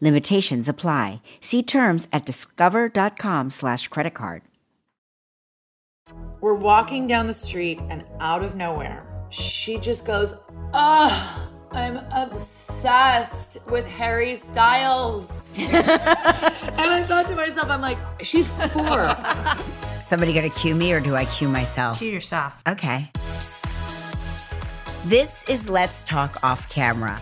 Limitations apply. See terms at discover.com slash credit card. We're walking down the street and out of nowhere, she just goes, Ugh, I'm obsessed with Harry Styles. and I thought to myself, I'm like, she's four. Somebody gonna cue me or do I cue myself? Cue yourself. Okay. This is Let's Talk Off Camera.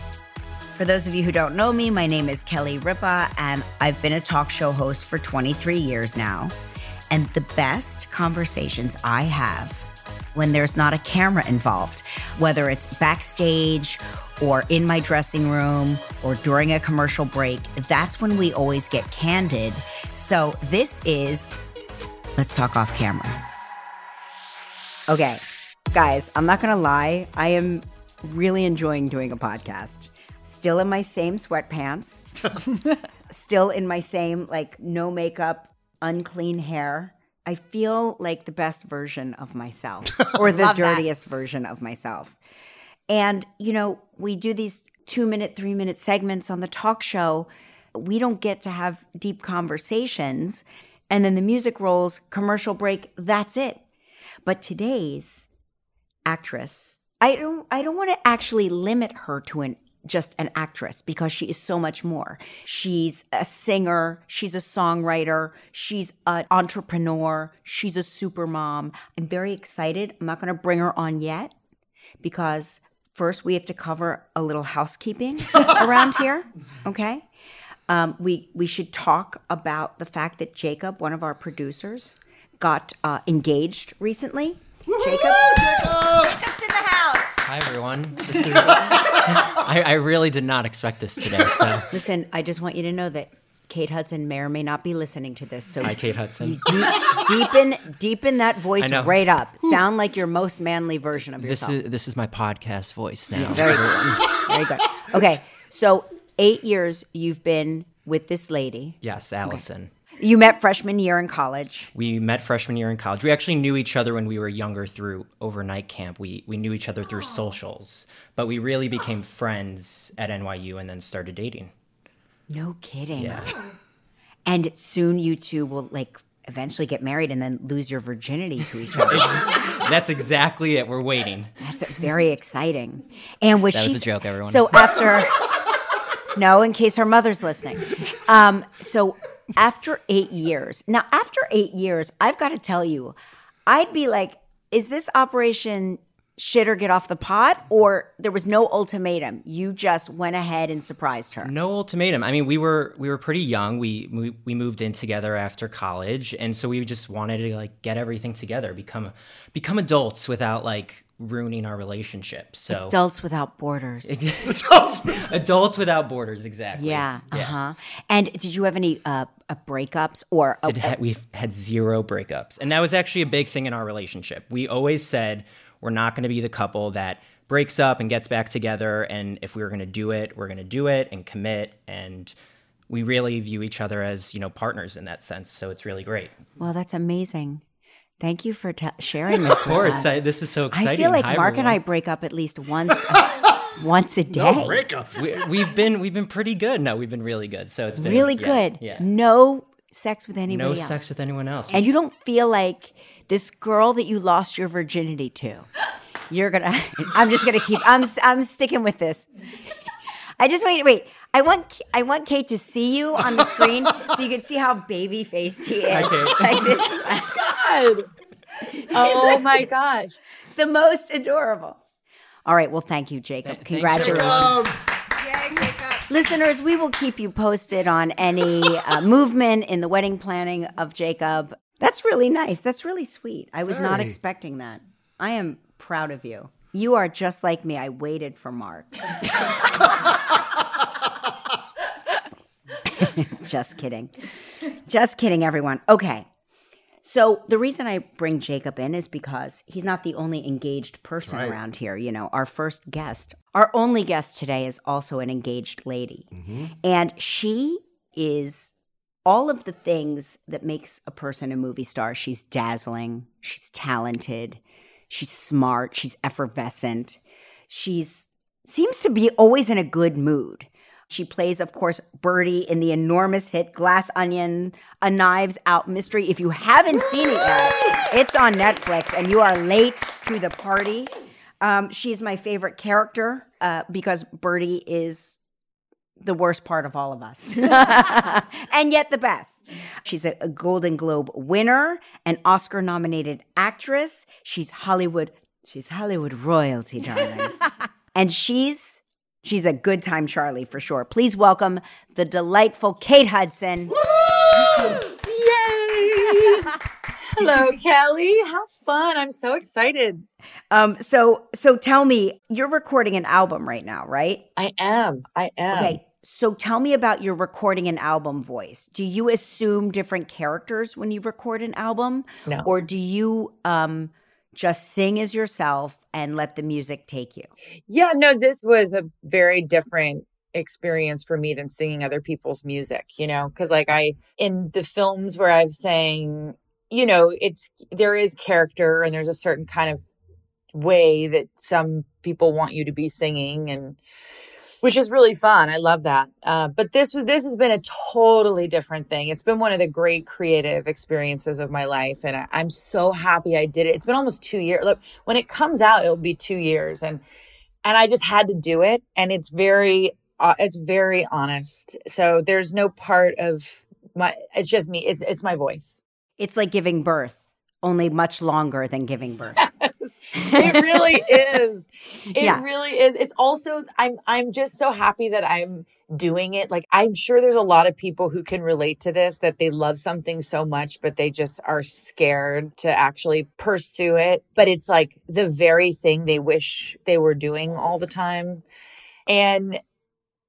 For those of you who don't know me, my name is Kelly Ripa, and I've been a talk show host for 23 years now. And the best conversations I have when there's not a camera involved, whether it's backstage or in my dressing room or during a commercial break, that's when we always get candid. So this is Let's Talk Off Camera. Okay, guys, I'm not gonna lie, I am really enjoying doing a podcast. Still in my same sweatpants, still in my same, like, no makeup, unclean hair. I feel like the best version of myself or the Love that. dirtiest version of myself. And, you know, we do these two minute, three minute segments on the talk show. We don't get to have deep conversations. And then the music rolls, commercial break, that's it. But today's actress, I don't I don't want to actually limit her to an just an actress because she is so much more. She's a singer, she's a songwriter, she's an entrepreneur, she's a super mom. I'm very excited. I'm not going to bring her on yet because first we have to cover a little housekeeping around here, okay? Um, we we should talk about the fact that Jacob, one of our producers, got uh, engaged recently. Jacob, Jacob's in the house. Hi everyone. This is, I, I really did not expect this today. So listen, I just want you to know that Kate Hudson may or may not be listening to this. So hi, Kate Hudson. you deep, deepen deepen that voice right up. Sound like your most manly version of This yourself. is this is my podcast voice now. Very good. Very good. Okay, so eight years you've been with this lady. Yes, Allison. You met freshman year in college. We met freshman year in college. We actually knew each other when we were younger through overnight camp. We we knew each other through socials, but we really became friends at NYU and then started dating. No kidding. Yeah. And soon you two will like eventually get married and then lose your virginity to each other. That's exactly it. We're waiting. That's very exciting. And was That she was a joke, everyone. So after no, in case her mother's listening. Um, so after eight years, now after eight years, I've got to tell you, I'd be like, is this operation shit or get off the pot? Or there was no ultimatum. You just went ahead and surprised her. No ultimatum. I mean, we were we were pretty young. We we, we moved in together after college, and so we just wanted to like get everything together, become become adults without like ruining our relationship. So Adults without borders. adults adults without borders, exactly. Yeah. Uh huh. And did you have any uh, uh breakups or Did ha- we've had zero breakups, and that was actually a big thing in our relationship. We always said we're not going to be the couple that breaks up and gets back together, and if we were going to do it, we're going to do it and commit and. We really view each other as, you know, partners in that sense. So it's really great. Well, that's amazing. Thank you for t- sharing this. Of course, with us. I, this is so exciting. I feel like Hi, Mark and I break up at least once once a day. No breakups. We, we've been we've been pretty good. No, we've been really good. So it's been really yeah, good. Yeah, No sex with no anybody else. No sex with anyone else. and you don't feel like this girl that you lost your virginity to. You're gonna. I'm just gonna keep. I'm. I'm sticking with this. I just wait. Wait. I want. I want Kate to see you on the screen so you can see how baby faced he is. Okay. Like this is God. Oh my gosh. the most adorable. All right. Well, thank you, Jacob. thanks, Congratulations. Yay, Jacob. Listeners, we will keep you posted on any uh, movement in the wedding planning of Jacob. That's really nice. That's really sweet. I was not expecting that. I am proud of you. You are just like me. I waited for Mark. Just kidding. Just kidding, everyone. Okay. So the reason I bring Jacob in is because he's not the only engaged person right. around here. You know, our first guest, our only guest today is also an engaged lady. Mm-hmm. And she is all of the things that makes a person a movie star. She's dazzling, she's talented, she's smart, she's effervescent. She's seems to be always in a good mood. She plays, of course, Birdie in the enormous hit Glass Onion, A Knives Out Mystery. If you haven't seen it yet, it's on Netflix and you are late to the party. Um, she's my favorite character uh, because Birdie is the worst part of all of us, and yet the best. She's a, a Golden Globe winner, an Oscar nominated actress. She's Hollywood. She's Hollywood royalty, darling. and she's she's a good time Charlie for sure. Please welcome the delightful Kate Hudson. Yay! Hello, Kelly. How fun. I'm so excited. Um, so so tell me, you're recording an album right now, right? I am. I am. Okay. So tell me about your recording an album voice. Do you assume different characters when you record an album? No. Or do you um just sing as yourself and let the music take you? Yeah, no, this was a very different experience for me than singing other people's music, you know, because like I, in the films where I've sang, you know, it's, there is character and there's a certain kind of way that some people want you to be singing and, which is really fun. I love that. Uh, but this this has been a totally different thing. It's been one of the great creative experiences of my life, and I, I'm so happy I did it. It's been almost two years. Look, when it comes out, it'll be two years, and and I just had to do it. And it's very uh, it's very honest. So there's no part of my. It's just me. It's it's my voice. It's like giving birth, only much longer than giving birth. it really is. It Yeah. really is. It's also I'm I'm just so happy that I'm doing it. Like I'm sure there's a lot of people who can relate to this that they love something so much but they just are scared to actually pursue it. But it's like the very thing they wish they were doing all the time. And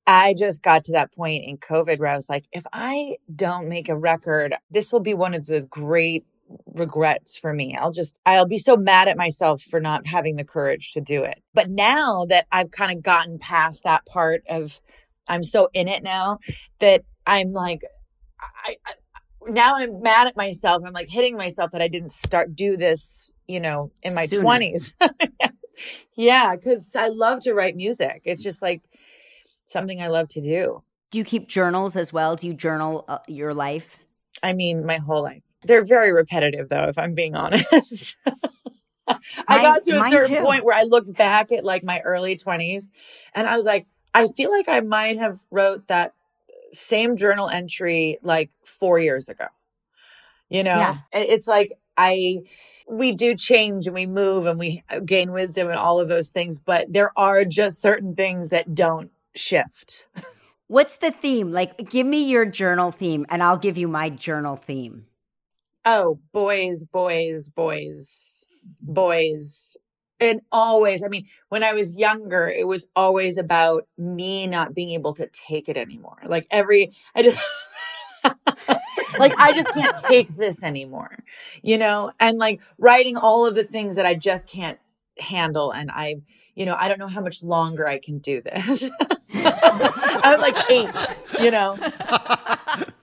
I just got to that point in COVID where I was like, if I don't make a record, this will be one of the great regrets for me. I'll just, I'll be so mad at myself for not having the courage to do it. But now that I've kind of gotten past that part of, I'm so in it now that I'm like, I, I now I'm mad at myself. I'm like hitting myself that I didn't start do this, you know, in my. 20s. yeah, because I love to write music. It's just like something I love to do. Do you keep journals as well? Do you journal uh, your life? I mean, my whole life. They're very repetitive, though, if I'm being honest. I Mine- got to a certain too. point where I looked back at like my early 20s and I was like, I feel like I might have wrote that same journal entry like four years ago. You know, Yeah. It's like I, we do change and we move and we uh, gain wisdom and all of those things, but there are just certain things that don't shift. What's the theme? Like, give me your journal theme and I'll give you my journal theme. Oh, boys, boys, boys, boys. And always, I mean, when I was younger, it was always about me not being able to take it anymore. Like every, I just, like, I just can't take this anymore, you know? And like writing all of the things that I just can't handle. And I, you know, I don't know how much longer I can do this. I'm like eight, you know?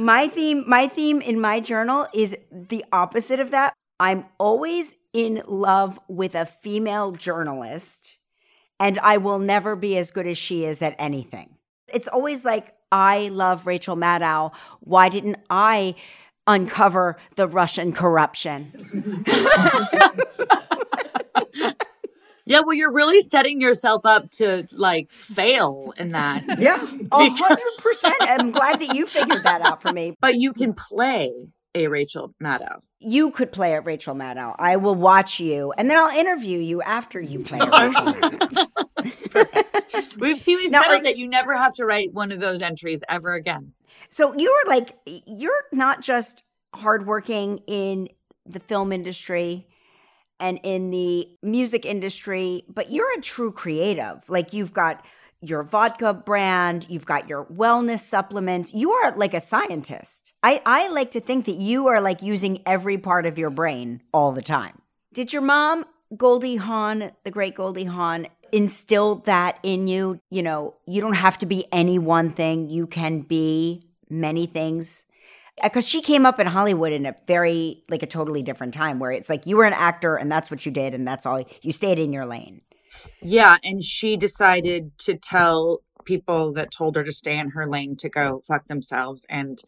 My theme, my theme in my journal is the opposite of that. I'm always in love with a female journalist, and I will never be as good as she is at anything. It's always like, I love Rachel Maddow. Why didn't I uncover the Russian corruption? Yeah, well, you're really setting yourself up to like fail in that. Yeah, a hundred percent. I'm glad that you figured that out for me. But you can play a Rachel Maddow. You could play a Rachel Maddow. I will watch you, and then I'll interview you after you play at Rachel Maddow. We've seen we've Now, settled are- that you never have to write one of those entries ever again. So you're like, you're not just hardworking in the film industry and in the music industry, but you're a true creative. Like you've got your vodka brand, you've got your wellness supplements. You are like a scientist. I, I like to think that you are like using every part of your brain all the time. Did your mom, Goldie Hawn, the great Goldie Hawn, instill that in you? You know, you don't have to be any one thing, you can be many things. Uh, because she came up in Hollywood in a very, like a totally different time where it's like you were an actor and that's what you did and that's all. You stayed in your lane. Yeah, and she decided to tell people that told her to stay in her lane to go fuck themselves and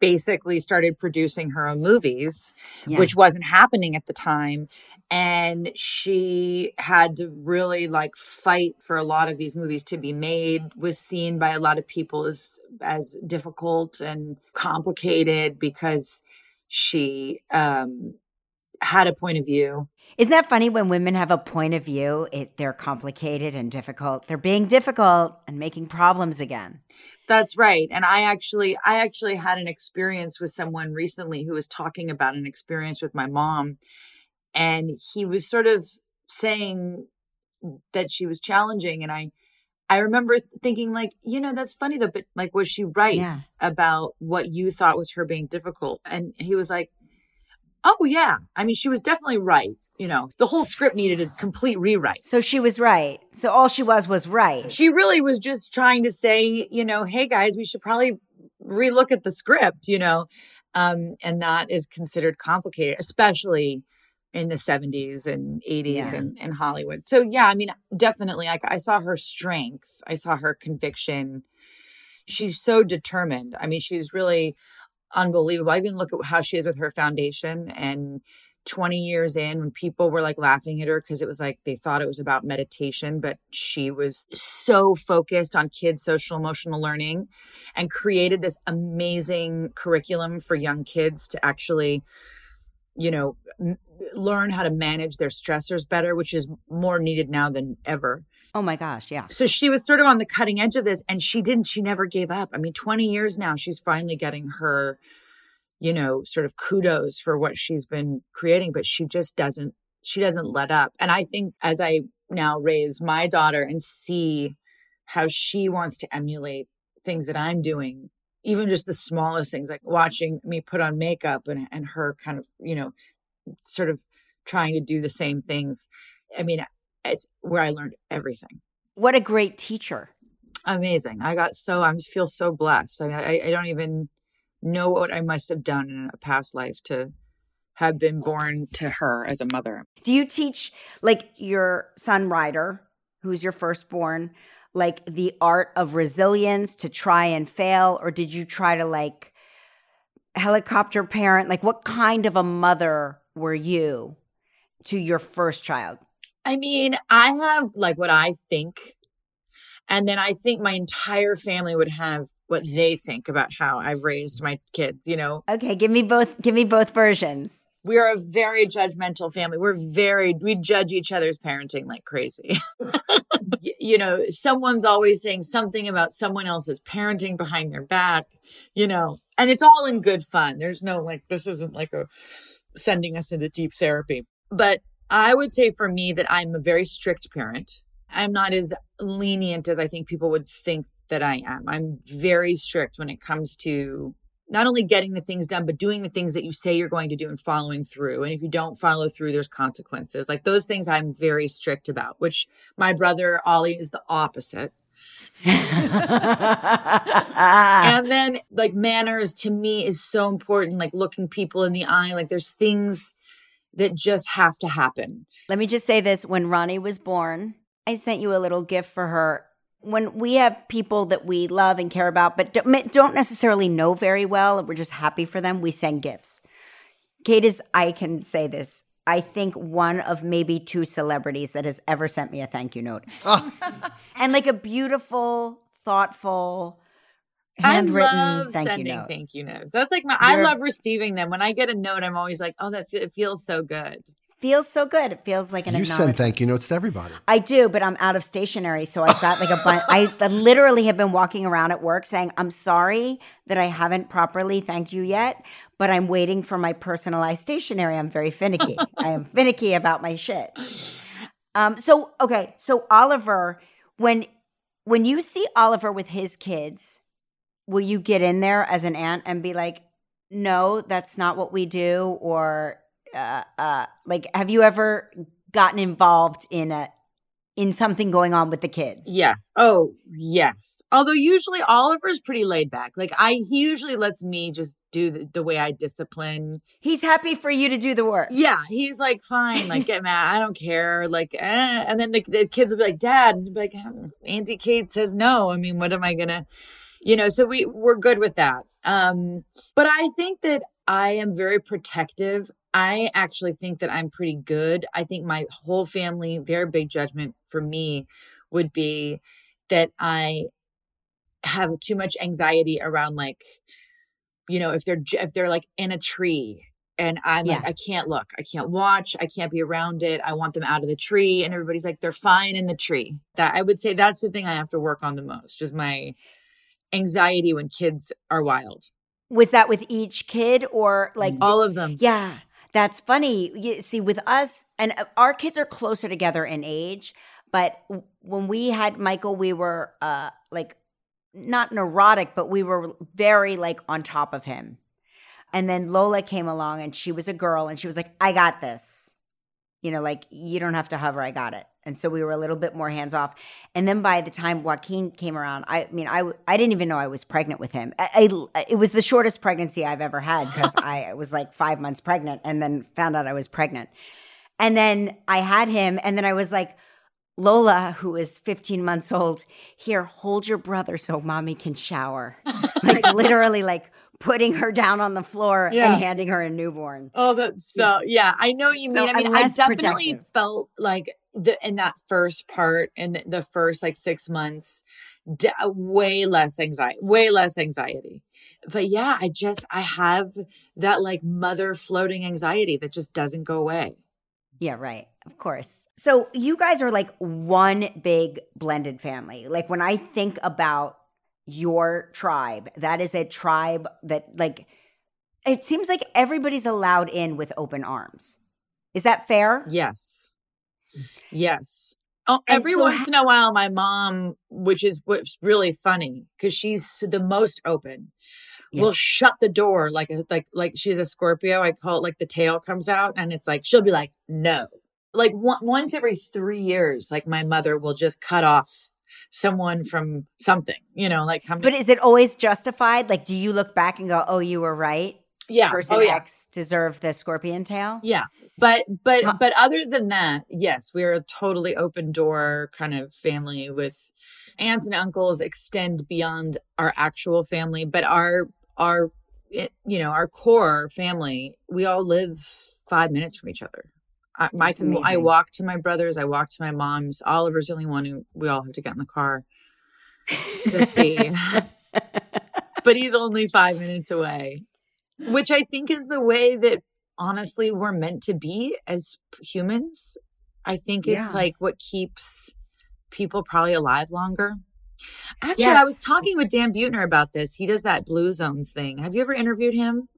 basically started producing her own movies, Yeah. which wasn't happening at the time. And she had to really like fight for a lot of these movies to be made, was seen by a lot of people as as difficult and complicated because she um had a point of view Isn't that funny when women have a point of view? It, they're complicated and difficult. They're being difficult and making problems again. That's right. And I actually I actually had an experience with someone recently who was talking about an experience with my mom and he was sort of saying that she was challenging and I I remember thinking like, you know, that's funny though, but like was she right Yeah. about what you thought was her being difficult? And he was like, "Oh yeah. I mean, she was definitely right. You know, the whole script needed a complete rewrite." So she was right. So all she was was right. she really was just trying to say, you know, hey guys, we should probably relook at the script, you know. Um, and that is considered complicated, especially in the 70s and 80s Yeah. and, and Hollywood. So yeah, I mean, definitely I, I saw her strength. I saw her conviction. She's so determined. I mean, she's really unbelievable. I even look at how she is with her foundation and 20 years in when people were like laughing at her because it was like they thought it was about meditation but she was so focused on kids social emotional learning and created this amazing curriculum for young kids to actually you know m- learn how to manage their stressors better which is more needed now than ever Oh my gosh, yeah. so she was sort of on the cutting edge of this and she didn't she never gave up. I mean 20 years now she's finally getting her you know sort of kudos for what she's been creating but she just doesn't she doesn't let up. And i think as i now raise my daughter and see how she wants to emulate things that i'm doing even just the smallest things like watching me put on makeup and, and her kind of you know sort of trying to do the same things. I mean it's where i learned everything What a great teacher. amazing. I got so I just feel so blessed. I mean, I, I don't even know what I must have done in a past life to have been born to her as a mother. Do you teach like your son Ryder, who's your firstborn, like the art of resilience to try and fail? Or did you try to like helicopter parent? Like what kind of a mother were you to your first child? I mean, I have like what I think, and then I think my entire family would have what they think about how I've raised my kids. You know, Okay, give me both give me both versions. we are a very judgmental family. We're very, we judge each other's parenting like crazy. You know, someone's always saying something about someone else's parenting behind their back, you know, and it's all in good fun. There's no like, this isn't like a sending us into deep therapy. But I would say for me that I'm a very strict parent. I'm not as lenient as I think people would think that I am. I'm very strict when it comes to not only getting the things done, but doing the things that you say you're going to do and following through. And if you don't follow through, there's consequences. Like those things I'm very strict about, which my brother Ollie is the opposite. and then like manners to me is so important, like looking people in the eye. Like there's things that just have to happen. Let me just say this when Rani was born, I sent you a little gift for her. When we have people that we love and care about, but don't don't necessarily know very well, and we're just happy for them, we send gifts. Kate is, I can say this, I think one of maybe two celebrities that has ever sent me a thank you note. and like a beautiful, thoughtful, handwritten I love thank you sending note. thank you notes. That's like my. I You're- love receiving them. When I get a note, I'm always like, "Oh, that fe- it feels so good." Feels so good. It feels like an You acknowledgement. send thank you notes to everybody. I do, but I'm out of stationery, so I've got like a bunch. I literally have been walking around at work saying, "I'm sorry that I haven't properly thanked you yet, but I'm waiting for my personalized stationery." I'm very finicky. I am finicky about my shit. Um. So okay. So Oliver, when when you see Oliver with his kids, will you get in there as an aunt and be like, no, that's not what we do? Or, uh, uh, like, have you ever gotten involved in a, in something going on with the kids? Yeah. Oh, yes. Although usually Oliver's pretty laid back. Like I, he usually lets me just do the, the way I discipline. He's happy for you to do the work. Yeah. He's like, fine, like get mad. I don't care. Like, eh. and then the, the kids will be like, dad, and be like, Auntie Kate says no. I mean, what am I going to, you know, so we, we're good with that. Um, but I think that I am very protective. I actually think that I'm pretty good. I think my whole family, their big judgment for me would be that I have too much anxiety around like, you know, if they're if they're like in a tree and I'm yeah. like, I can't look, I can't watch, I can't be around it. I want them out of the tree, and everybody's like, they're fine in the tree. That I would say that's the thing I have to work on the most is my anxiety when kids are wild. Was that with each kid or like all of them? Yeah. That's funny. You see, with us, and uh, our kids are closer together in age, but when we had Michael, we were uh, like not neurotic, but we were very like on top of him. And then Lola came along and she was a girl and she was like, I got this. You know, like, you don't have to hover, I got it. And so we were a little bit more hands off. And then by the time Joaquin came around, I mean, I, I didn't even know I was pregnant with him. I, I it was the shortest pregnancy I've ever had because I was like five months pregnant and then found out I was pregnant. And then I had him, and then I was like, Lola, who is 15 months old, here, hold your brother so mommy can shower. like literally, like putting her down on the floor yeah. and handing her a newborn. Oh, that's so, yeah, I know you so mean. I mean, I definitely protective. felt like the in that first part in the first like six months d- way less anxiety way less anxiety but yeah i just i have that like mother floating anxiety that just doesn't go away yeah right of course so you guys are like one big blended family like when i think about your tribe that is a tribe that like it seems like everybody's allowed in with open arms is that fair yes Yes. Oh, every so once ha- in a while, my mom, which is what's really funny because she's the most open, yeah. will shut the door like a, like like she's a Scorpio. I call it like the tail comes out, and it's like she'll be like, no, like one, once every three years, like my mother will just cut off someone from something, you know, like come. But is it always justified? Like, do you look back and go, "Oh, you were right"? yeah oh, person oh, yeah. X deserve the scorpion tail. Yeah. But but huh. but other than that, yes, we're a totally open door kind of family with aunts and uncles extend beyond our actual family, but our our it, you know, our core family, we all live 5 minutes from each other. I, my, I walk to my brothers, I walk to my mom's. Oliver's the only one who we all have to get in the car to see. but he's only 5 minutes away which I think is the way that honestly we're meant to be as humans. I think it's yeah. like what keeps people probably alive longer. Actually, yes. I was talking with Dan Buettner about this. He does that Blue Zones thing. Have you ever interviewed him?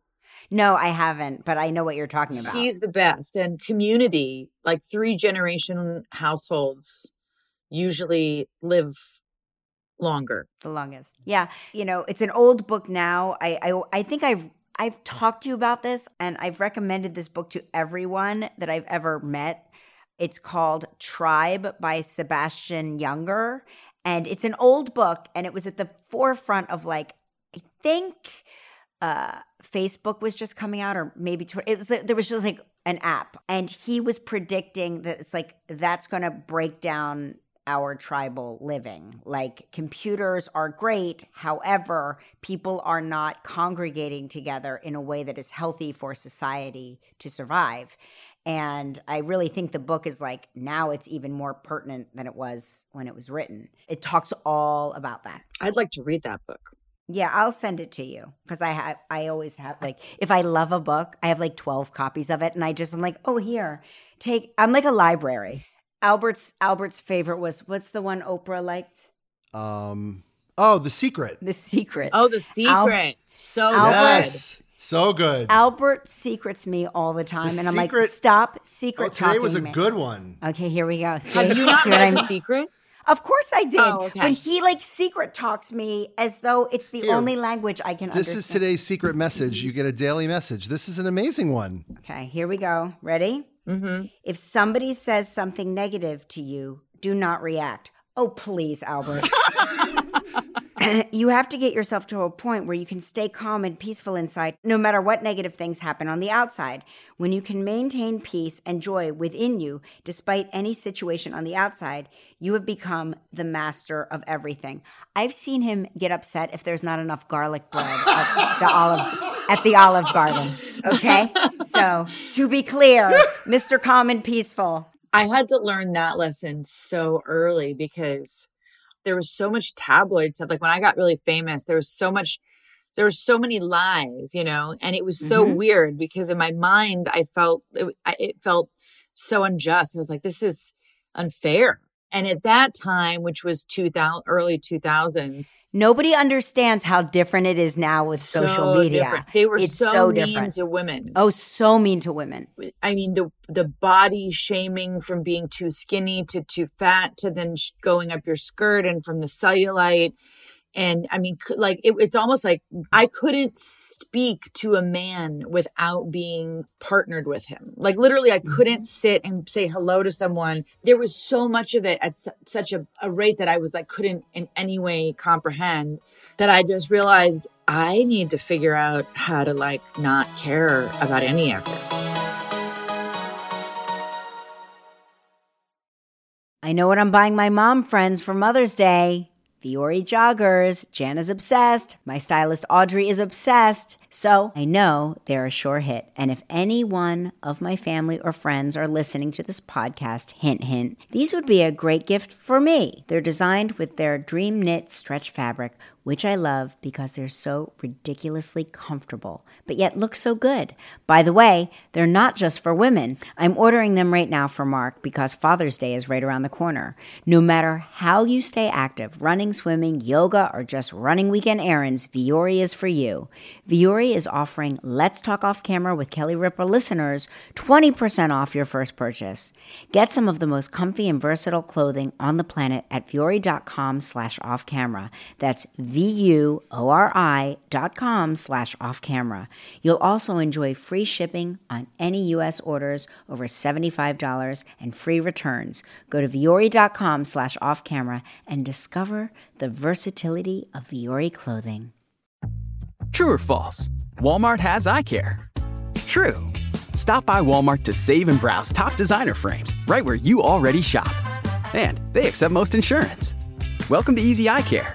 No, I haven't, but I know what you're talking about. He's the best. And community, like three generation households, usually live longer. The longest. Yeah. You know, it's an old book now. I I, I think I've I've talked to you about this and I've recommended this book to everyone that I've ever met. It's called Tribe by Sebastian Junger. And it's an old book and it was at the forefront of like, I think uh, Facebook was just coming out or maybe Twitter. It was, there was just like an app. And he was predicting that it's like, that's going to break down our tribal living. Like computers are great, however, people are not congregating together in a way that is healthy for society to survive. And I really think the book is like now it's even more pertinent than it was when it was written. It talks all about that. I'd like to read that book. Yeah, I'll send it to you because I have I always have like if I love a book, I have like 12 copies of it and I just I'm like, "Oh, here. Take I'm like a library. Albert's Albert's favorite was what's the one Oprah liked? Um oh, The Secret. The Secret. Oh, The Secret. Al- so Albert, yes. So good. Albert secrets me all the time, the and I'm like, stop secret. Oh, today was a me. good one. Okay, here we go. See, Have you not read The Secret? Of course I did. Oh, okay. But he like secret talks me as though it's the Here. only language I can understand. This understand. is today's secret message. You get a daily message. This is an amazing one. Okay, here we go. Ready? Mm-hmm. If somebody says something negative to you, do not react. Oh, please, Albert. you have to get yourself to a point where you can stay calm and peaceful inside, no matter what negative things happen on the outside. When you can maintain peace and joy within you, despite any situation on the outside, you have become the master of everything. I've seen him get upset if there's not enough garlic bread at the olive at the Olive Garden. Okay, so to be clear, Mr. Calm and Peaceful. I had to learn that lesson so early because there was so much tabloid stuff. Like when I got really famous, there was so much, there were so many lies, you know, and it was so Mhm. weird because in my mind, I felt it, it felt so unjust. I was like, this is unfair. And at that time, which was 2000, early 2000s, Nobody understands how different it is now with social media. different. They were It's so, so mean different. to women. Oh, so mean to women. I mean, the the body shaming from being too skinny to too fat to then sh- going up your skirt and from the cellulite. And I mean, like it, it's almost like I couldn't speak to a man without being partnered with him. Like literally, I mm-hmm. couldn't sit and say hello to someone. There was so much of it at su- such a, a rate that I was like couldn't in any way comprehend. That I just realized I need to figure out how to like not care about any of this. I know what I'm buying my mom friends for Mother's Day. Vuori joggers. Jan is obsessed. My stylist Audrey is obsessed. So I know they're a sure hit. And if any one of my family or friends are listening to this podcast, hint, hint, these would be a great gift for me. They're designed with their dream knit stretch fabric, which I love because they're so ridiculously comfortable, but yet look so good. By the way, they're not just for women. I'm ordering them right now for Mark because Father's Day is right around the corner. No matter how you stay active, running, swimming, yoga, or just running weekend errands, Vuori is for you. Vuori is offering Let's Talk Off Camera with Kelly Ripa listeners 20% off your first purchase. Get some of the most comfy and versatile clothing on the planet at Vuori.com slash off camera. That's V-U-O-R-I dot com slash off camera. You'll also enjoy free shipping on any U.S. orders over $75 and free returns. Go to Vuori.com slash off camera and discover the versatility of Vuori clothing. True or false? Walmart has eye care. True. Stop by Walmart to save and browse top designer frames right where you already shop. And they accept most insurance. Welcome to Easy Eye Care.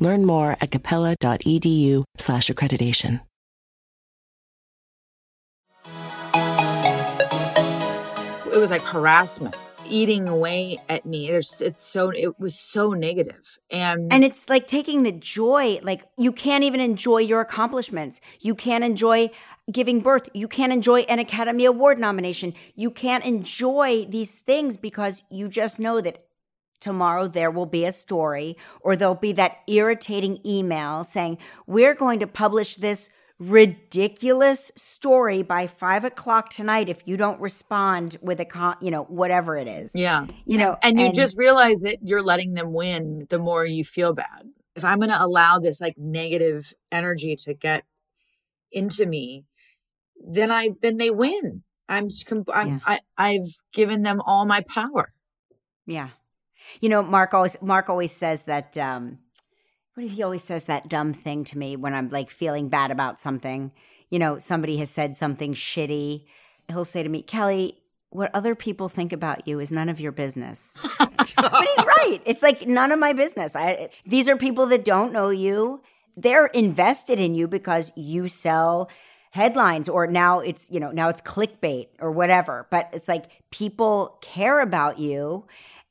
Learn more at capella.edu/slash accreditation. it was like harassment eating away at me there's it's so it was so negative and And it's like taking the joy, like you can't even enjoy your accomplishments. You can't enjoy giving birth. You can't enjoy an Academy Award nomination. You can't enjoy these things because you just know that tomorrow there will be a story or there'll be that irritating email saying, We're going to publish this ridiculous story by five o'clock tonight if you don't respond with a con, you know, whatever it is. yeah You know, and you just realize that you're letting them win the more you feel bad if i'm going to allow this like negative energy to get into me then i then they win i'm, I'm Yeah. I, i've given them all my power Yeah. You know, Mark always Mark always says that um what he always says that dumb thing to me when I'm like feeling bad about something. You know, somebody has said something shitty. He'll say to me, Kelly, what other people think about you is none of your business. but he's right. It's like none of my business. I these are people that don't know you. They're invested in you because you sell headlines or now it's, you know, now it's clickbait or whatever. But it's like people care about you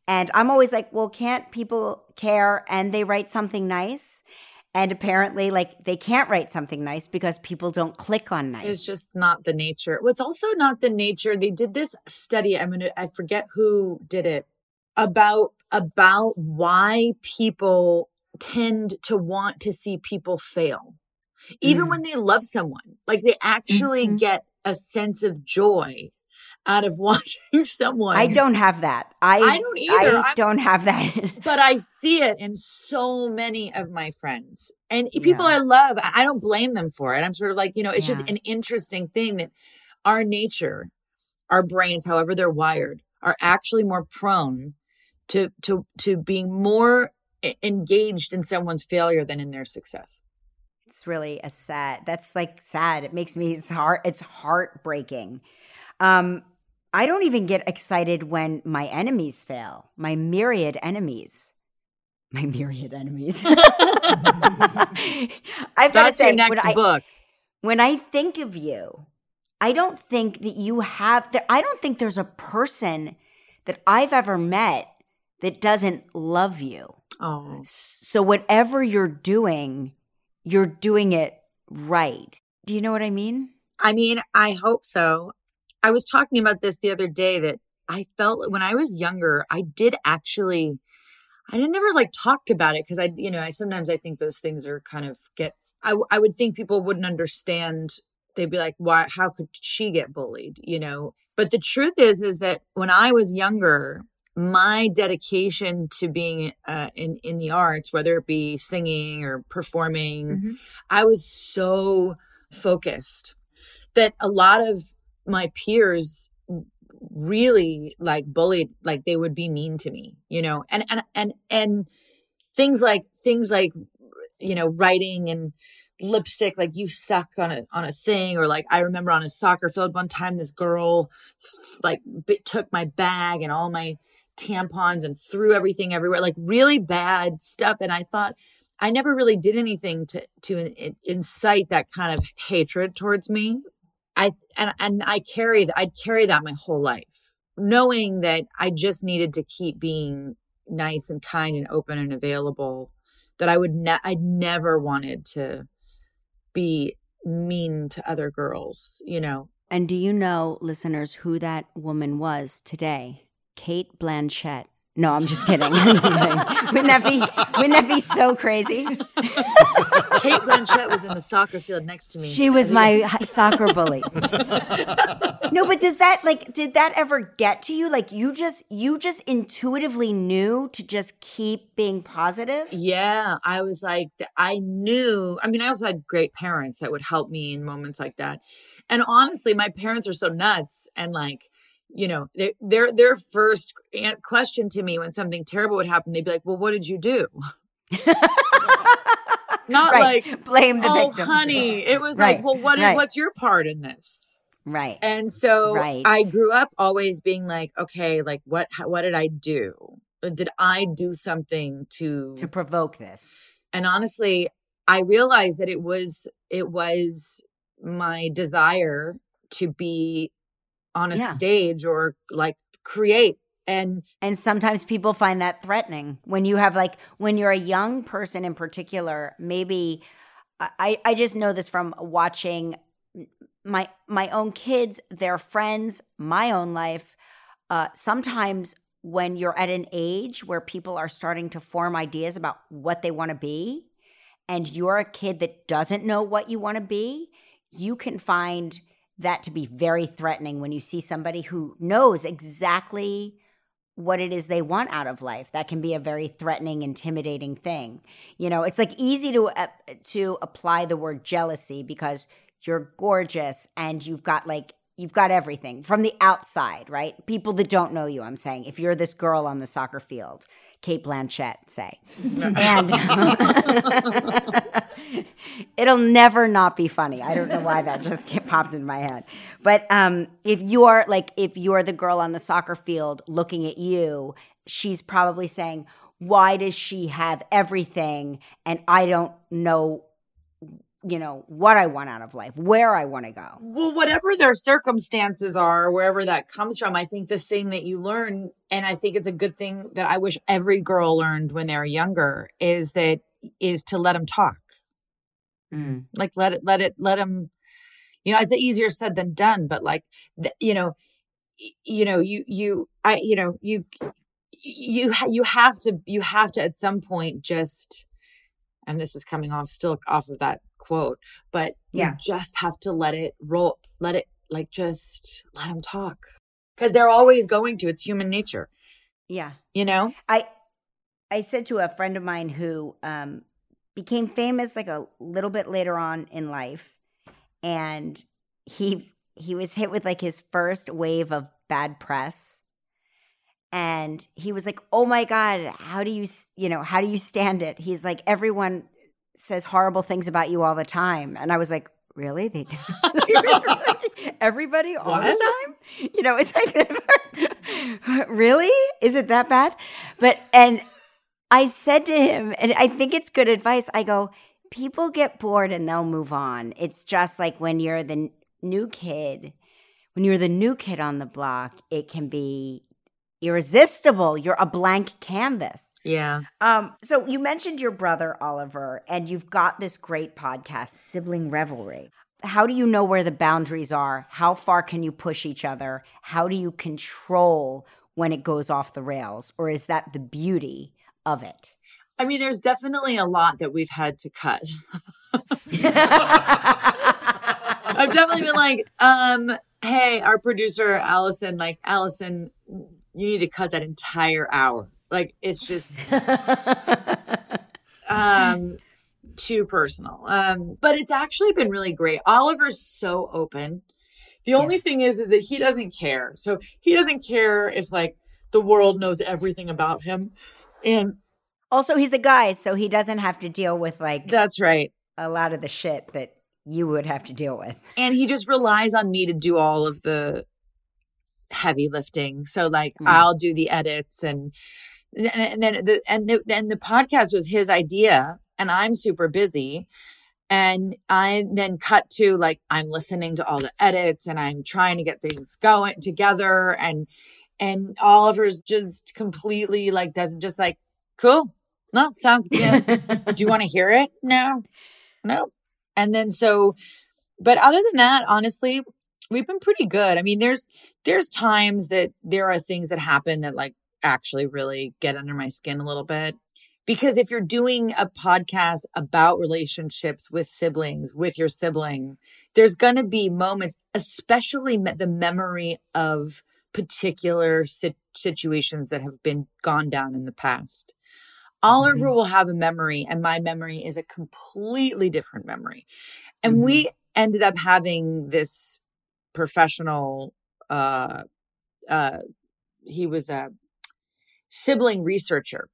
And I'm always like, well, can't people care and they write something nice? And apparently, like, they can't write something nice because people don't click on nice. It's just not the nature. Well, also not the nature. They did this study. I'm gonna. I forget who did it about about why people tend to want to see people fail, even Mm. when they love someone. Like they actually Mhm. get a sense of joy out of watching someone. I don't have that. I, I don't either. I don't have that. but I see it in so many of my friends and people Yeah. I love. I don't blame them for it. I'm sort of like, you know, it's just an interesting thing that our nature, our brains, however they're wired, are actually more prone to to to being more engaged in someone's failure than in their success. it's really a sad. That's like sad. It makes me. It's heart. It's heartbreaking. Um, I don't even get excited when my enemies fail. My myriad enemies. My myriad enemies. I've got to say, when I, when I think of you, I don't think that you have that I don't think there's a person that I've ever met that doesn't love you. Oh, So whatever you're doing, you're doing it right. Do you know what I mean? I mean, I hope so. I was talking about this the other day that I felt when I was younger, I did actually, I never like talked about it because I, you know, I sometimes I think those things are kind of get, I would think people wouldn't understand. They'd be like, why, how could she get bullied? You know, but the truth is, is that when I was younger, my dedication to being uh, in, in the arts, whether it be singing or performing, Mhm. I was so focused that a lot of my peers really like bullied like they would be mean to me you know? And and and and things like things like you know writing and lipstick like you suck on a on a thing. Or like i remember on a soccer field one time this girl like bit, took my bag and all my tampons and threw everything everywhere like really bad stuff. And i thought i never really did anything to to in- incite that kind of hatred towards me I and and I carry that I'd carry that my whole life, knowing that I just needed to keep being nice and kind and open and available. That I would ne- I never wanted to be mean to other girls, you know. And do you know, listeners, who that woman was today? Cate Blanchett. No, I'm just kidding. I'm just kidding. wouldn't that be wouldn't that be so crazy? Cate Blanchett was in the soccer field next to me. She was my soccer bully. no, but does that like did that ever get to you? Like you just you just intuitively knew to just keep being positive? Yeah, I was like, I knew. I mean, I also had great parents that would help me in moments like that. And honestly, my parents are so nuts and like, you know, their their their first question to me when something terrible would happen, they'd be like, "Well, what did you do?" Not Right. like, Blame the "Oh, victim. honey." It was Right, like, "Well, what? right. What's your part in this?" Right. And so Right. I grew up always being like, "Okay, like what? How, what did I do? Uh, did I do something to to provoke this. and honestly i realized that it was it was my desire to be on a Yeah. stage or like create and And sometimes people find that threatening when you have like when you're a young person in particular, maybe I, I just know this from watching my my own kids, their friends, my own life. Uh, sometimes when you're at an age where people are starting to form ideas about what they want to be, and you're a kid that doesn't know what you want to be, you can find that to be very threatening when you see somebody who knows exactly what it is they want out of life. That can be a very threatening, intimidating thing. You know, it's like easy to uh, to apply the word jealousy because you're gorgeous and you've got like you've got everything from the outside, right? People that don't know you, I'm saying. If you're this girl on the soccer field, Cate Blanchett, say. and it'll never not be funny. I don't know why that just popped in my head. But um, if you're like, if you're the girl on the soccer field looking at you, she's probably saying, "Why does she have everything and I don't know you know, what I want out of life, where I want to go. Well, whatever their circumstances are, wherever that comes from, I think the thing that you learn, and I think it's a good thing that I wish every girl learned when they were younger, is that is to let them talk. Mm. Like let it, let it, let them. You know, it's easier said than done, but like, you know, you know, you you I, you know, you you you have to you have to at some point just, and this is coming off still off of that quote, but Yeah. you just have to let it roll, let it like just let them talk because they're always going to. It's human nature, Yeah. you know. I I said to a friend of mine who um, became famous like a little bit later on in life, and he he was hit with like his first wave of bad press, and he was like, "Oh my god, how do you you know how do you stand it?" He's like, "Everyone says horrible things about you all the time," and I was like. Really? They do? Everybody all the time? You know, it's like, really? Is it that bad? But, and I said to him, and I think it's good advice. I go, people get bored and they'll move on. It's just like when you're the new kid, when you're the new kid on the block, it can be irresistible. You're a blank canvas. Yeah. Um, so you mentioned your brother Oliver, and you've got this great podcast, Sibling Revelry. How do you know where the boundaries are? How far can you push each other? How do you control when it goes off the rails? Or is that the beauty of it? I mean, there's definitely a lot that we've had to cut. I've definitely been like, um, hey, our producer, Allison, like, Allison, you need to cut that entire hour. Like, it's just um too personal. Um, but it's actually been really great. Oliver's so open. The only thing is, is that he doesn't care. So he doesn't care if like the world knows everything about him. And also, he's a guy, so he doesn't have to deal with like that's right. a lot of the shit that you would have to deal with. and he just relies on me to do all of the heavy lifting. So like Mm. i'll do the edits and and then the and the and the podcast was his idea and i'm super busy. And i then cut to like i'm listening to all the edits and i'm trying to get things going together and and oliver's just completely like doesn't just like cool. No sounds good. Do you want to hear it? No. No and then so but other than that honestly we've been pretty good. I mean there's there's times that there are things that happen that like actually really get under my skin a little bit. Because if you're doing a podcast about relationships with siblings with your sibling there's going to be moments especially the memory of particular sit- situations that have been gone down in the past. Oliver mm-hmm. will have a memory, and my memory is a completely different memory. And mm-hmm. we ended up having this professional, uh, uh, he was a sibling researcher.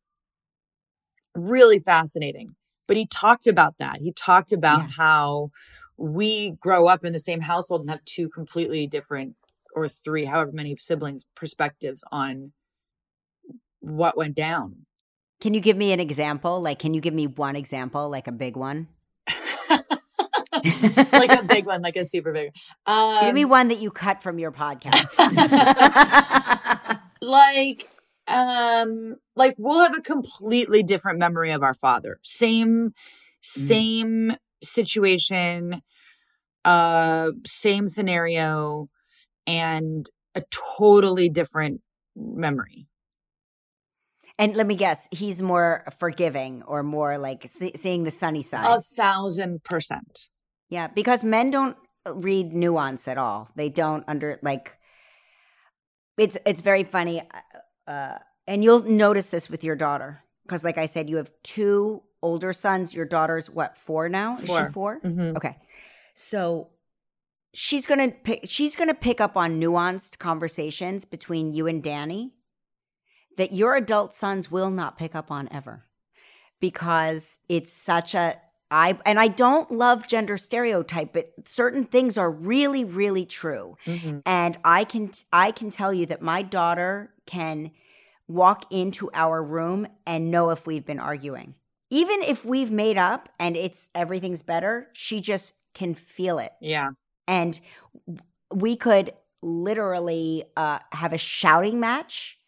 Really fascinating. But he talked about that. He talked about Yeah. how we grow up in the same household and have two completely different or three, however many siblings, perspectives on what went down. Can you give me an example? Like, can you give me one example, like a big one? like a big one, like a super big. Um, give me one that you cut from your podcast. like um like we'll have a completely different memory of our father same same situation uh same scenario and a totally different memory and let me guess, he's more forgiving or more like see- seeing the sunny side. a thousand percent Yeah, because men don't read nuance at all. They don't under like it's it's very funny uh and you'll notice this with your daughter because like I said you have two older sons. Your daughter's what, 4 now? Is Four. she 4? Mhm. Okay. So she's going to pick she's going to pick up on nuanced conversations between you and Danny that your adult sons will not pick up on ever because it's such a I and I don't love gender stereotype, but certain things are really, really true. Mhm. And I can I can tell you that my daughter can walk into our room and know if we've been arguing. even if we've made up and it's everything's better, she just can feel it. Yeah. And we could literally uh, have a shouting match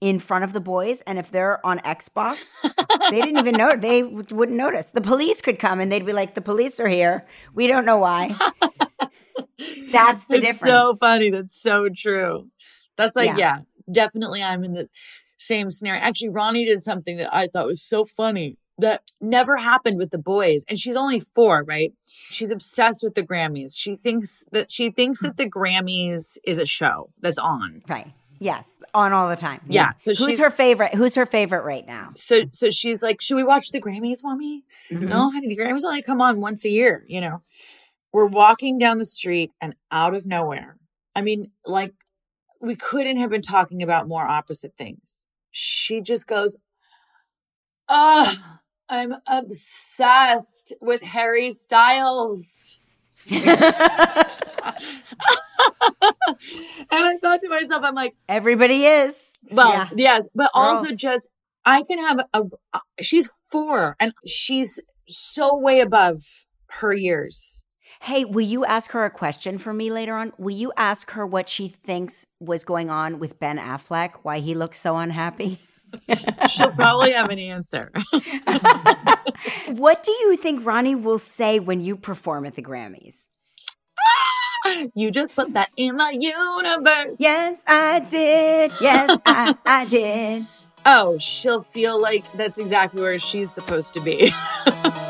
in front of the boys and if they're on xbox they didn't even know they w- wouldn't notice the police could come and they'd be like the police are here we don't know why that's the it's difference so funny. That's so true. That's like, Yeah. yeah. definitely I'm in the same scenario. Actually, Rani did something that I thought was so funny that never happened with the boys. And she's only four, right? She's obsessed with the Grammys. She thinks that she thinks that the Grammys is a show that's on. right yes on all the time Yeah, so who's she's- her favorite who's her favorite right now So so she's like, Should we watch the Grammys, mommy? Mm-hmm. No, honey, the Grammys only come on once a year, you know. We're walking down the street and out of nowhere. I mean, like we couldn't have been talking about more opposite things. She just goes, Ugh, I'm obsessed with Harry Styles. and I thought to myself, I'm like, everybody is well, Yeah. yes, but also just I can have a, a. She's four, and she's so way above her years. Hey, will you ask her a question for me later on? Will you ask her what she thinks was going on with Ben Affleck, why he looks so unhappy? She'll probably have an answer. What do you think Rani will say when you perform at the Grammys? You just put that in the universe. Yes, I did. Yes, I, I did. Oh, she'll feel like that's exactly where she's supposed to be.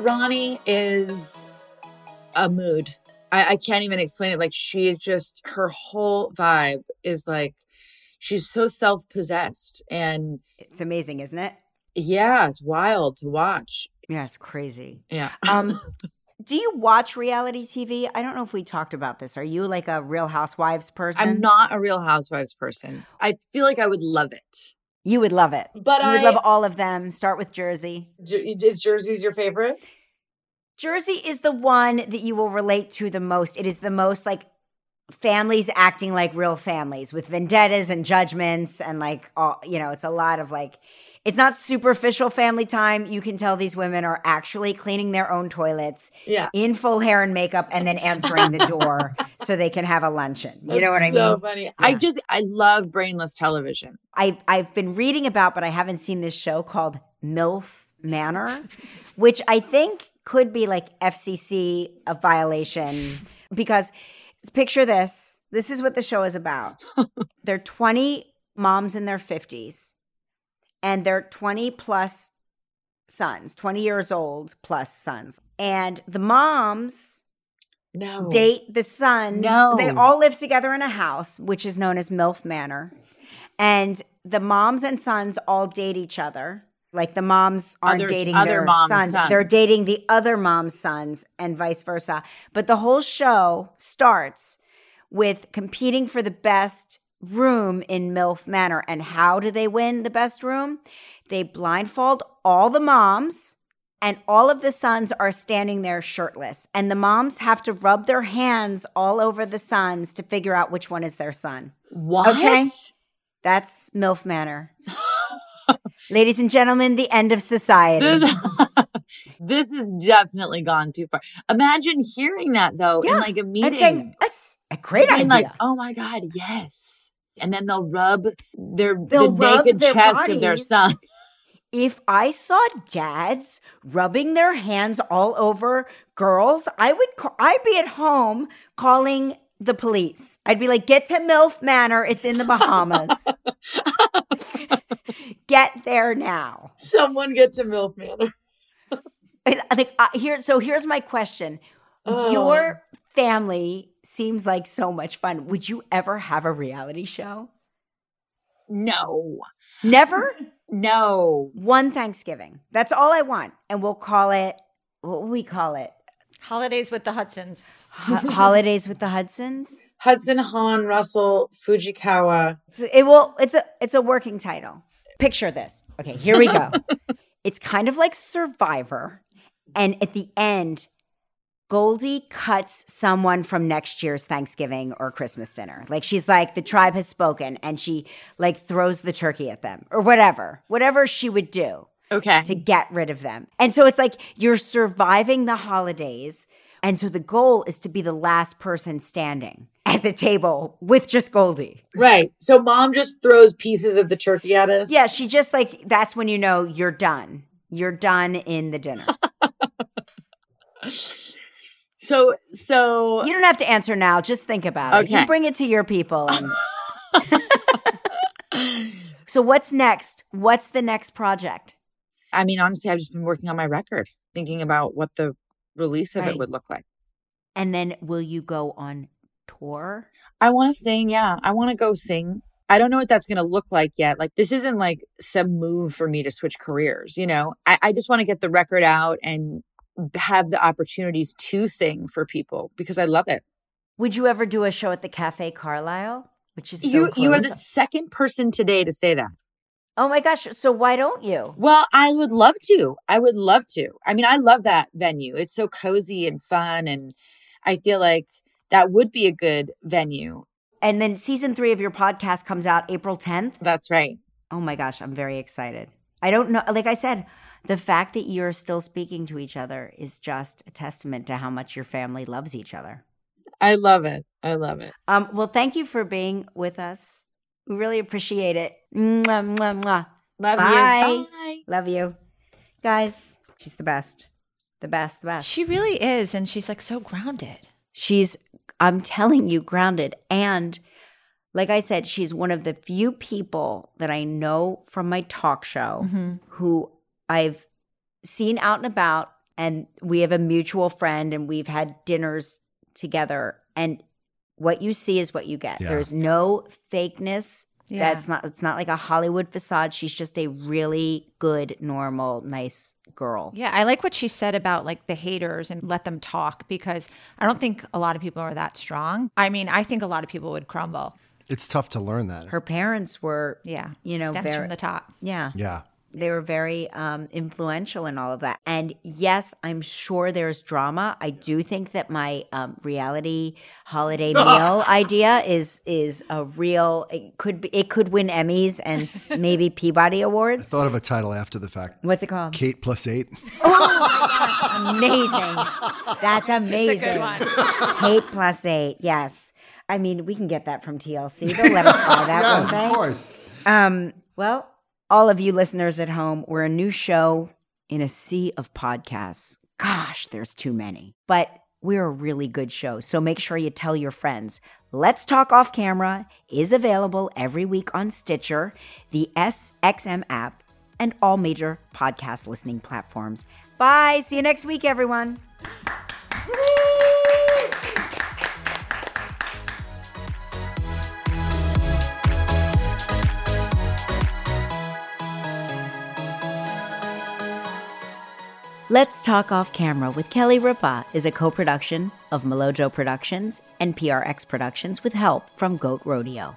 Rani is a mood. I, I can't even explain it. Like she is just her whole vibe is like she's so self possessed and It's amazing, isn't it? yeah, it's wild to watch. Yeah, it's crazy. Yeah. Um, do you watch reality TV? I don't know if we talked about this. Are you like a Real Housewives person? I'm not a real housewives person. I feel like I would love it. You would love it. But you I would love all of them. Start with Jersey. Jer- is Jersey's your favorite? Jersey is the one that you will relate to the most. It is the most like families acting like real families with vendettas and judgments and like all you know, it's a lot of like it's not superficial family time. You can tell these women are actually cleaning their own toilets Yeah. in full hair and makeup and then answering the door so they can have a luncheon. You know what I That's So mean? funny. I just I love brainless television. I've I've been reading about, but I haven't seen this show called MILF Manor, which I think could be like FCC a violation because picture this. This is what the show is about. they're 20 moms in their 50s and they're 20 plus sons, 20 years old plus sons. And the moms No. date the sons. No. They all live together in a house, which is known as MILF Manor. And the moms and sons all date each other. Like the moms aren't Other- dating other their sons. sons. They're dating the other mom's sons and vice versa. But the whole show starts with competing for the best room in MILF Manor. And how do they win the best room? They blindfold all the moms and all of the sons are standing there shirtless. And the moms have to rub their hands all over the sons to figure out which one is their son. What? Okay. That's MILF Manor. Ladies and gentlemen, the end of society. This, this has definitely gone too far. Imagine hearing that though in like a meeting. and saying, that's a great being idea. like, oh my God, yes. And then they'll rub their They'll the rub naked their chest of their bodies. son. if I saw dads rubbing their hands all over girls, I would ca- I'd be at home calling the police. I'd be like, "Get to MILF Manor. It's in the Bahamas. Get there now." Someone get to MILF Manor. I I think uh, here. So here's my question: Oh. Your family seems like so much fun. Would you ever have a reality show? No. Never. No. One Thanksgiving. That's all I want, and we'll call it. What will we call it? Holidays with the Hudsons. Ho- Holidays with the Hudsons. Hudson Hawn Russell Fujikawa. It's, it will. It's a. It's a working title. Picture this. Okay, here we go. it's kind of like Survivor, and at the end, Goldie cuts someone from next year's Thanksgiving or Christmas dinner. Like she's like, the tribe has spoken, and she like throws the turkey at them or whatever, whatever she would do Okay. to get rid of them. And so it's like you're surviving the holidays. And so the goal is to be the last person standing at the table with just Goldie. Right. So mom just throws pieces of the turkey at us. Yeah, she just like that's when you know you're done. You're done in the dinner. So so you don't have to answer now. Just think about it. You Okay. bring it to your people. And so what's next? What's the next project? I mean honestly I've just been working on my record, thinking about what the release of Right. it would look like. And then will you go on tour? I want to sing, yeah. I want to go sing. I don't know what that's going to look like yet. Like, this isn't like some move for me to switch careers, you know? I, I just want to get the record out and have the opportunities to sing for people because I love it. Would you ever do a show at the Cafe Carlyle? Which is so you, you are the second person today to say that. Oh my gosh. So why don't you? Well, I would love to. I would love to. I mean, I love that venue. It's so cozy and fun. And I feel like that would be a good venue. And then season three of your podcast comes out April 10th. That's right. Oh my gosh, I'm very excited. I don't know. Like I said, the fact that you're still speaking to each other is just a testament to how much your family loves each other. I love it. I love it. Um, well, thank you for being with us. We really appreciate it. Mwah, mwah, mwah. Love Bye. you. Bye. Love you. Guys, she's the best. The best, the best. She really is. And she's like so grounded. She's, I'm telling you, grounded. And like I said, she's one of the few people that I know from my talk show who I've seen out and about. And we have a mutual friend and we've had dinners together. And what you see is what you get. Yeah. There's no fakeness. Yeah. That's not, it's not like a Hollywood facade. She's just a really good, normal, nice girl. Yeah, I like what she said about like the haters and let them talk because I don't think a lot of people are that strong. I mean, I think a lot of people would crumble. It's tough to learn that. Her parents were, Yeah. you know, stems very, from the top. yeah. yeah. They were very um, influential in all of that. And yes, I'm sure there's drama. I do think that my um, reality holiday meal idea is is a real. It could be. It could win Emmys and maybe Peabody I Awards. thought of a title after the fact. What's it called? Kate plus eight. amazing. That's amazing. Eight plus eight. Yes. I mean, we can get that from TLC. They'll let us buy that, yes, won't they? of course. Um, well, all of you listeners at home, we're a new show in a sea of podcasts. Gosh, there's too many. But we're a really good show. So make sure you tell your friends. Let's Talk Off Camera is available every week on Stitcher, the SXM app, and all major podcast listening platforms. Bye. See you next week, everyone. Let's Talk Off Camera with Kelly Ripa is a co production of Milojo Productions and PRX Productions with help from Goat Rodeo.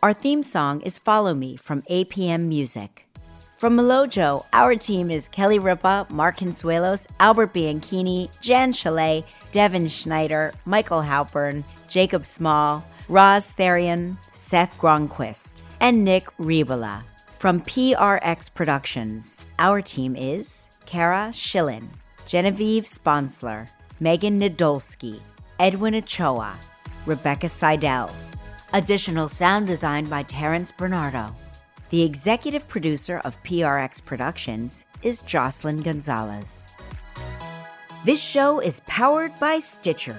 Our theme song is Follow Me from APM Music. From Milojo, our team is Kelly Ripa, Mark Consuelos, Albert Bianchini, Jan Chalet, Devin Schneider, Michael Halpern, Jacob Small, Roz Therian, Seth Gronquist, and Nick Ribola. From PRX Productions, our team is Kara Schillen, Genevieve Sponsler, Megan Nadolski, Edwin Ochoa, Rebecca Seidel. Additional sound design by Terrence Bernardo. The executive producer of PRX Productions is Jocelyn Gonzalez. This show is powered by Stitcher.